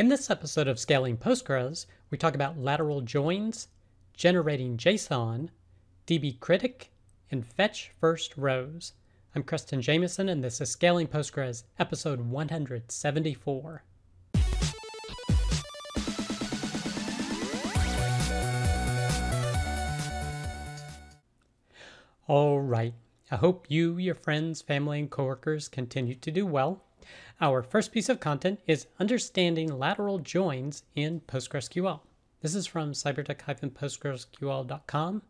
In this episode of Scaling Postgres, we talk about lateral joins, generating JSON, DB Critic, and fetch first rows. I'm Creston Jamison, and this is Scaling Postgres, episode 174. All right. I hope you, your friends, family, and coworkers continue to do well. Our first piece of content is understanding lateral joins in PostgreSQL. This is from cybertec-postgresql.com,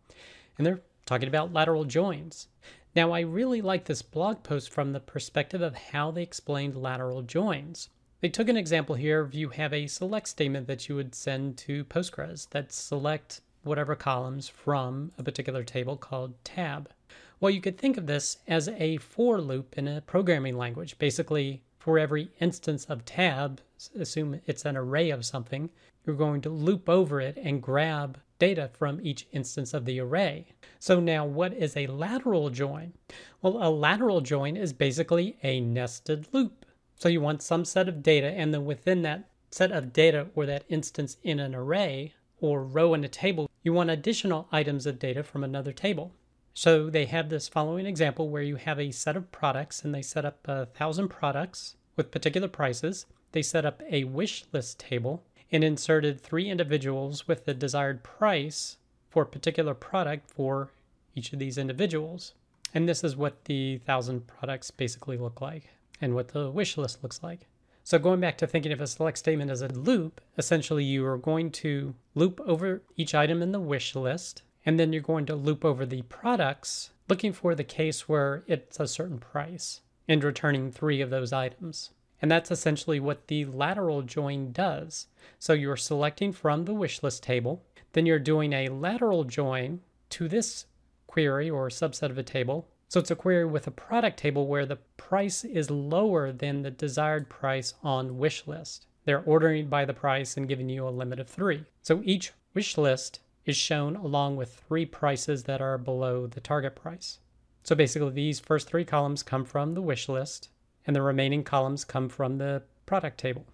and they're talking about lateral joins. Now, I really like this blog post from the perspective of how they explained lateral joins. They took an example here of you have a select statement that you would send to Postgres that select whatever columns from a particular table called tab. Well, you could think of this as a for loop in a programming language. Basically, for every instance of tab, assume it's an array of something, you're going to loop over it and grab data from each instance of the array. So now what is a lateral join? Well, a lateral join is basically a nested loop. So you want some set of data and then within that set of data or that instance in an array or row in a table, you want additional items of data from another table. So they have this following example where you have a set of products and they set up a thousand products with particular prices. They set up a wish list table and inserted three individuals with the desired price for a particular product for each of these individuals. And this is what the thousand products basically look like and what the wish list looks like. So going back to thinking of a select statement as a loop, essentially you are going to loop over each item in the wish list and then you're going to loop over the products looking for the case where it's a certain price and returning three of those items. And that's essentially what the lateral join does. So you're selecting from the wish list table, then you're doing a lateral join to this query or subset of a table. So it's a query with a product table where the price is lower than the desired price on wish list. They're ordering by the price and giving you a limit of three. So each wish list is shown along with three prices that are below the target price. So basically, these first three columns come from the wish list, and the remaining columns come from the product table.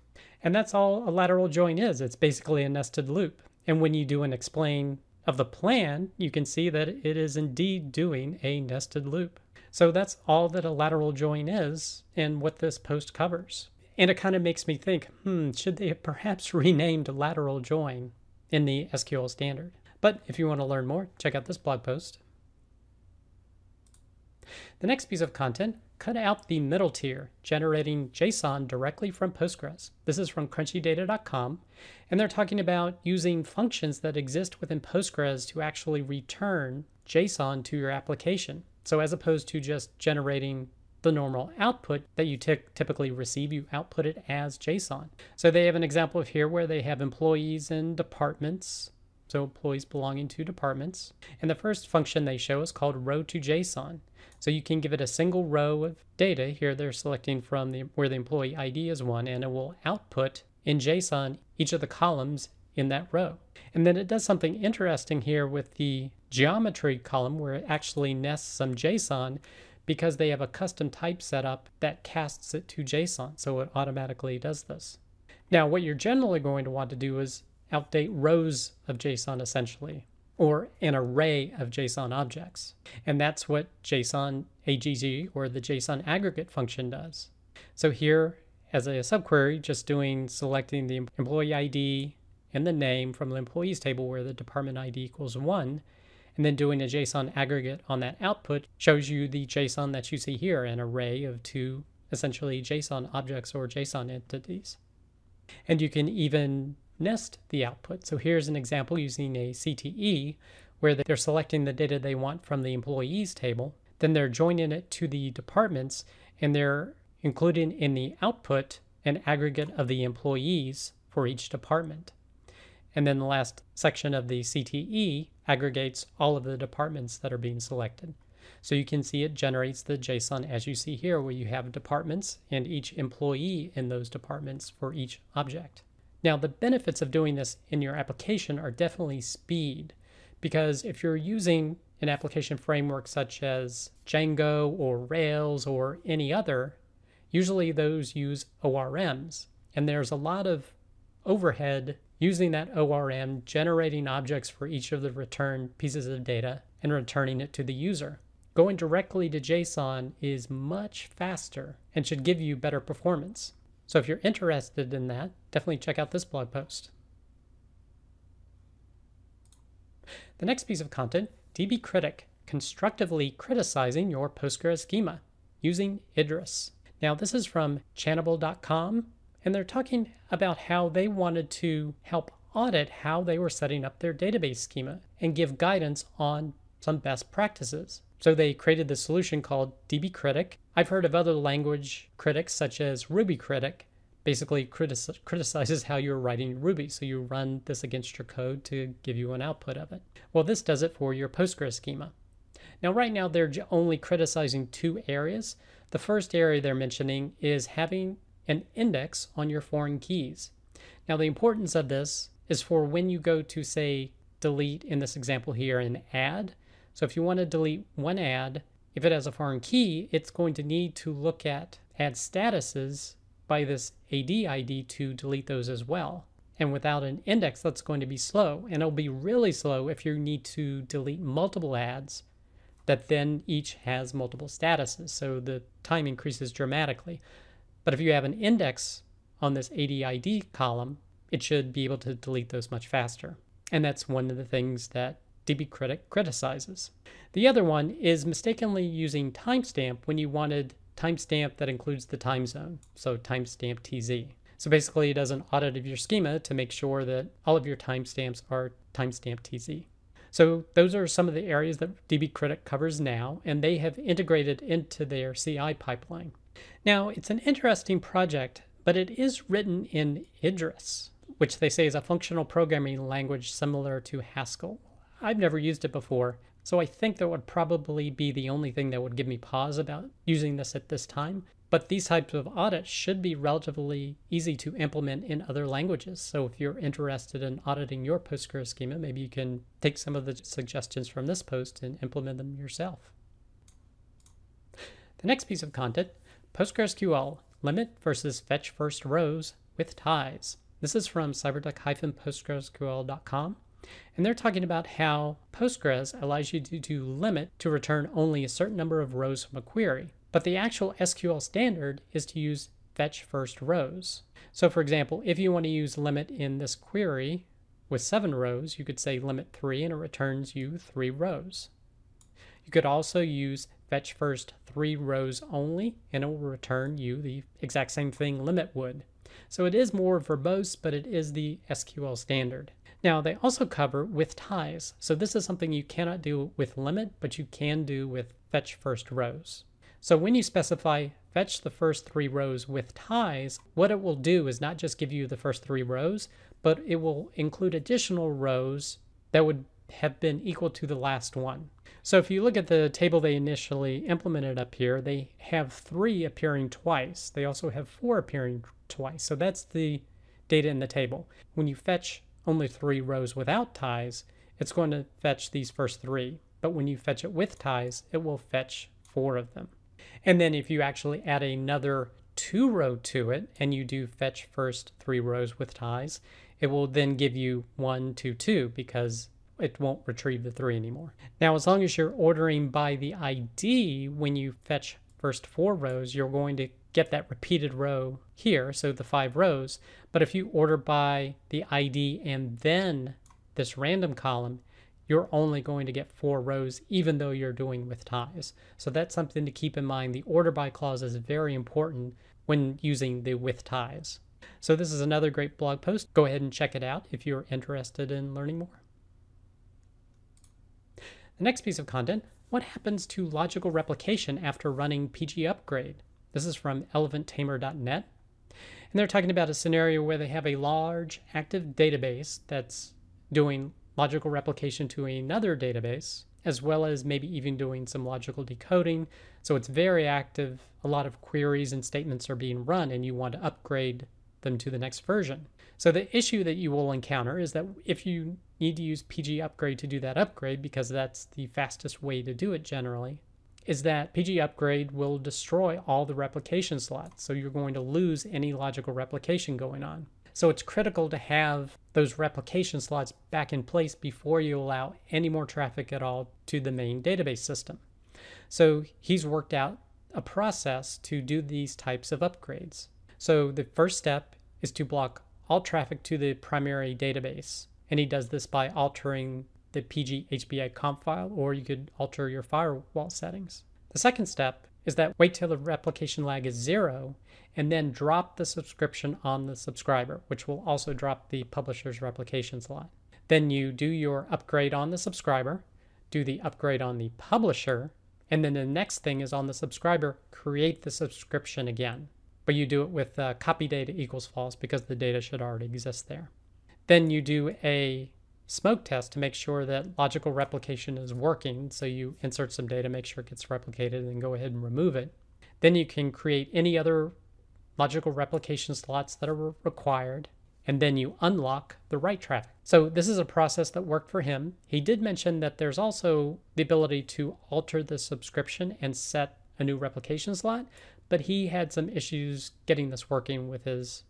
And that's all a lateral join is. It's basically a nested loop. And when you do an explain of the plan, you can see that it is indeed doing a nested loop. So that's all that a lateral join is and what this post covers. And it kind of makes me think, hmm, should they have perhaps renamed lateral join in the SQL standard. But if you want to learn more, check out this blog post. The next piece of content, cut out the middle tier, generating JSON directly from Postgres. This is from crunchydata.com, and they're talking about using functions that exist within Postgres to actually return JSON to your application. So as opposed to just generating the normal output that you typically receive, you output it as JSON. So they have an example of here where they have employees and departments, so employees belonging to departments. And the first function they show is called row to JSON. So you can give it a single row of data. Here they're selecting from the, where the employee ID is one, and it will output in JSON each of the columns in that row. And then it does something interesting here with the geometry column where it actually nests some JSON because they have a custom type setup that casts it to JSON, so it automatically does this. Now, what you're generally going to want to do is outdate rows of JSON essentially, or an array of JSON objects. And that's what JSON AGG or the JSON aggregate function does. So here, as a subquery, just doing selecting the employee ID and the name from the employees table where the department ID equals one, and then doing a JSON aggregate on that output shows you the JSON that you see here, an array of two essentially JSON objects or JSON entities. And you can even nest the output. So here's an example using a CTE where they're selecting the data they want from the employees table, then they're joining it to the departments, and they're including in the output an aggregate of the employees for each department. And then the last section of the CTE aggregates all of the departments that are being selected. So you can see it generates the JSON as you see here, where you have departments and each employee in those departments for each object. Now, the benefits of doing this in your application are definitely speed, because if you're using an application framework such as Django or Rails or any other, usually those use ORMs. And there's a lot of overhead using that ORM, generating objects for each of the returned pieces of data, and returning it to the user. Going directly to JSON is much faster and should give you better performance. So if you're interested in that, definitely check out this blog post. The next piece of content, DB Critic, constructively criticizing your Postgres schema using Idris. Now this is from Channable.com, and they're talking about how they wanted to help audit how they were setting up their database schema and give guidance on some best practices. So they created the solution called DB Critic. I've heard of other language critics such as Ruby Critic, basically critic- criticizes how you're writing Ruby. So you run this against your code to give you an output of it. Well, this does it for your Postgres schema. Now, right now, they're only criticizing two areas. The first area they're mentioning is having an index on your foreign keys. Now, the importance of this is for when you go to, say, delete in this example here and add. So if you want to delete one ad, if it has a foreign key, it's going to need to look at ad statuses by this AD ID to delete those as well. And without an index, that's going to be slow. And it'll be really slow if you need to delete multiple ads that then each has multiple statuses. So the time increases dramatically. But if you have an index on this ADID column, it should be able to delete those much faster. And that's one of the things that DB Critic criticizes. The other one is mistakenly using timestamp when you wanted timestamp that includes the time zone, so timestamp TZ. So basically, it does an audit of your schema to make sure that all of your timestamps are timestamp TZ. So those are some of the areas that DB Critic covers now, and they have integrated into their CI pipeline. Now, it's an interesting project, but it is written in Idris, which they say is a functional programming language similar to Haskell. I've never used it before, so I think that would probably be the only thing that would give me pause about using this at this time. But these types of audits should be relatively easy to implement in other languages. So if you're interested in auditing your Postgres schema, maybe you can take some of the suggestions from this post and implement them yourself. The next piece of content, PostgreSQL, limit versus fetch first rows with ties. This is from cybertec-postgresql.com. And they're talking about how Postgres allows you to, to limit to return only a certain number of rows from a query. But the actual SQL standard is to use fetch first rows. So for example, if you want to use limit in this query with seven rows, you could say limit three and it returns you three rows. You could also use fetch first three rows only and it will return you the exact same thing limit would. So it is more verbose, but it is the SQL standard. Now, they also cover with ties. So this is something you cannot do with limit, but you can do with fetch first rows. So when you specify fetch the first three rows with ties, what it will do is not just give you the first three rows, but it will include additional rows that would have been equal to the last one. So if you look at the table they initially implemented up here, they have three appearing twice. They also have four appearing twice. So that's the data in the table. When you fetch only three rows without ties, it's going to fetch these first three. But when you fetch it with ties, it will fetch four of them. And then if you actually add another two row to it and you do fetch first three rows with ties, it will then give you one, two, two because it won't retrieve the three anymore. Now, as long as you're ordering by the ID when you fetch first four rows, you're going to get that repeated row here, so the five rows. But if you order by the ID and then this random column, you're only going to get four rows, even though you're doing with ties. So that's something to keep in mind. The order by clause is very important when using the with ties. So this is another great blog post. Go ahead and check it out if you're interested in learning more. The next piece of content, what happens to logical replication after running PG upgrade? This is from elephanttamer.net. And they're talking about a scenario where they have a large active database that's doing logical replication to another database, as well as maybe even doing some logical decoding. So it's very active. A lot of queries and statements are being run, and you want to upgrade them to the next version. So the issue that you will encounter is that if you need to use PG upgrade to do that upgrade, because that's the fastest way to do it generally, is that PG upgrade will destroy all the replication slots. So you're going to lose any logical replication going on. So it's critical to have those replication slots back in place before you allow any more traffic at all to the main database system. So he's worked out a process to do these types of upgrades. So the first step is to block all traffic to the primary database. And he does this by altering the PG HBA conf file, or you could alter your firewall settings. The second step is that wait till the replication lag is zero and then drop the subscription on the subscriber, which will also drop the publisher's replication slot. Then you do your upgrade on the subscriber, do the upgrade on the publisher, and then the next thing is on the subscriber, create the subscription again. But you do it with uh, copy data equals false because the data should already exist there. Then you do a smoke test to make sure that logical replication is working. So you insert some data, make sure it gets replicated, and then go ahead and remove it. Then you can create any other logical replication slots that are required, and then you unlock the write traffic. So this is a process that worked for him. He did mention that there's also the ability to alter the subscription and set a new replication slot, but he had some issues getting this working with his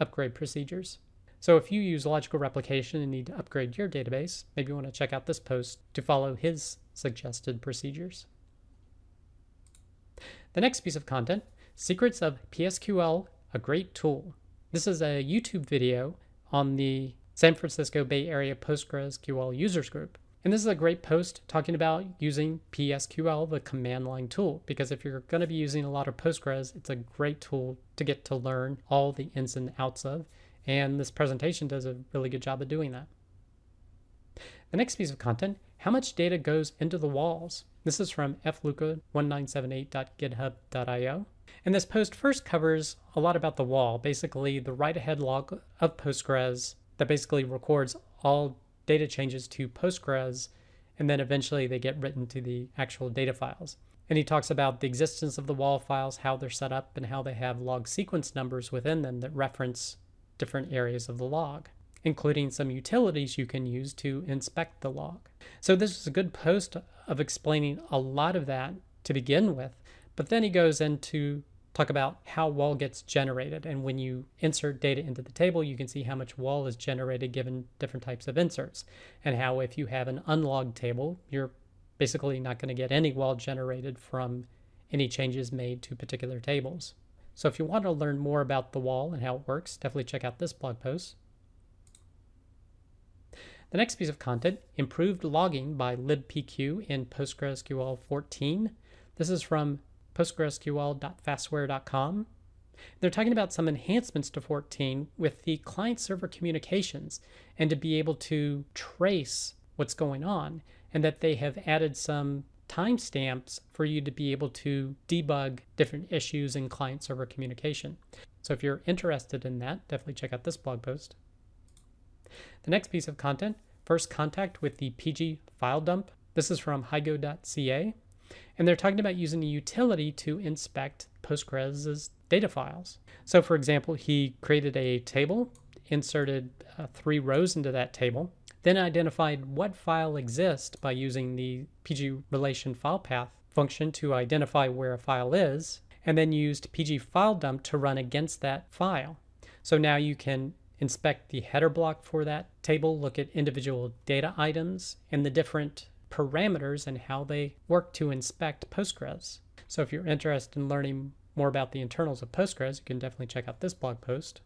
upgrade procedures. So if you use logical replication and need to upgrade your database, maybe you want to check out this post to follow his suggested procedures. The next piece of content, Secrets of PSQL, a great tool. This is a YouTube video on the San Francisco Bay Area PostgreSQL users group. And this is a great post talking about using PSQL, the command line tool, because if you're going to be using a lot of Postgres, it's a great tool to get to learn all the ins and outs of and this presentation does a really good job of doing that. The next piece of content, how much data goes into the walls? This is from fluca1978.github.io. And this post first covers a lot about the wall, basically the write ahead log of Postgres that basically records all data changes to Postgres, and then eventually they get written to the actual data files. And he talks about the existence of the wall files, how they're set up, and how they have log sequence numbers within them that reference different areas of the log, including some utilities you can use to inspect the log. So this is a good post of explaining a lot of that to begin with, but then he goes into talk about how wall gets generated. And when you insert data into the table, you can see how much wall is generated given different types of inserts. And how if you have an unlogged table, you're basically not going to get any wall generated from any changes made to particular tables. So if you want to learn more about the wall and how it works, definitely check out this blog post. The next piece of content, improved logging by libpq in PostgreSQL 14. This is from postgresql.fastware.com. They're talking about some enhancements to 14 with the client server communications and to be able to trace what's going on, and that they have added some timestamps for you to be able to debug different issues in client server communication. So if you're interested in that, definitely check out this blog post. The next piece of content, first contact with the PG file dump. This is from higo.ca. And they're talking about using a utility to inspect Postgres' data files. So for example, he created a table, inserted uh, three rows into that table, then identified what file exists by using the PG relation file path function to identify where a file is, and then used pgfiledump to run against that file. So now you can inspect the header block for that table, look at individual data items and the different parameters and how they work to inspect Postgres. So if you're interested in learning more about the internals of Postgres, you can definitely check out this blog post.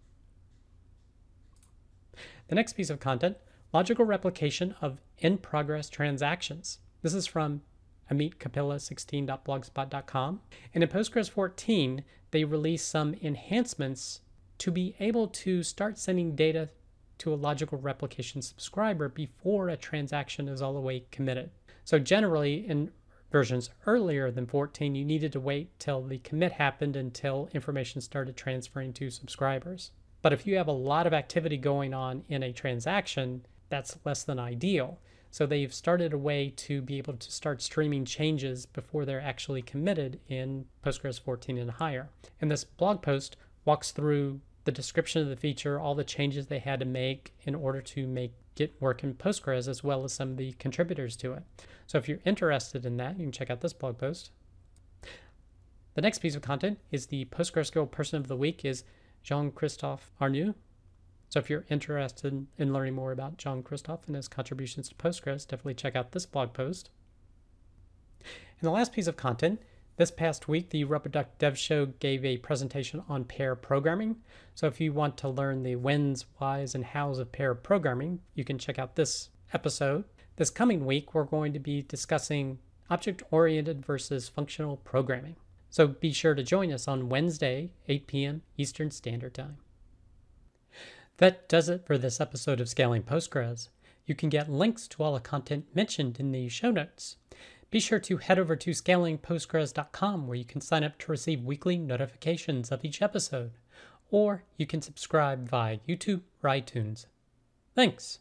The next piece of content Logical replication of in-progress transactions. This is from Amit Kapila 16.blogspot.com. And in Postgres 14, they release some enhancements to be able to start sending data to a logical replication subscriber before a transaction is all the way committed. So generally in versions earlier than 14, you needed to wait till the commit happened until information started transferring to subscribers. But if you have a lot of activity going on in a transaction, that's less than ideal. So they've started a way to be able to start streaming changes before they're actually committed in Postgres 14 and higher. And this blog post walks through the description of the feature, all the changes they had to make in order to make Git work in Postgres, as well as some of the contributors to it. So if you're interested in that, you can check out this blog post. The next piece of content is the PostgreSQL Person of the Week is Jean-Christophe Arnu. So if you're interested in learning more about Jean-Christophe and his contributions to Postgres, definitely check out this blog post. And the last piece of content this past week, the RubberDuck Dev Show gave a presentation on pair programming. So if you want to learn the whens, whys, and hows of pair programming, you can check out this episode. This coming week, we're going to be discussing object oriented versus functional programming. So be sure to join us on Wednesday, 8 p.m. Eastern Standard Time. That does it for this episode of Scaling Postgres. You can get links to all the content mentioned in the show notes. Be sure to head over to scalingpostgres.com where you can sign up to receive weekly notifications of each episode, or you can subscribe via YouTube or iTunes. Thanks.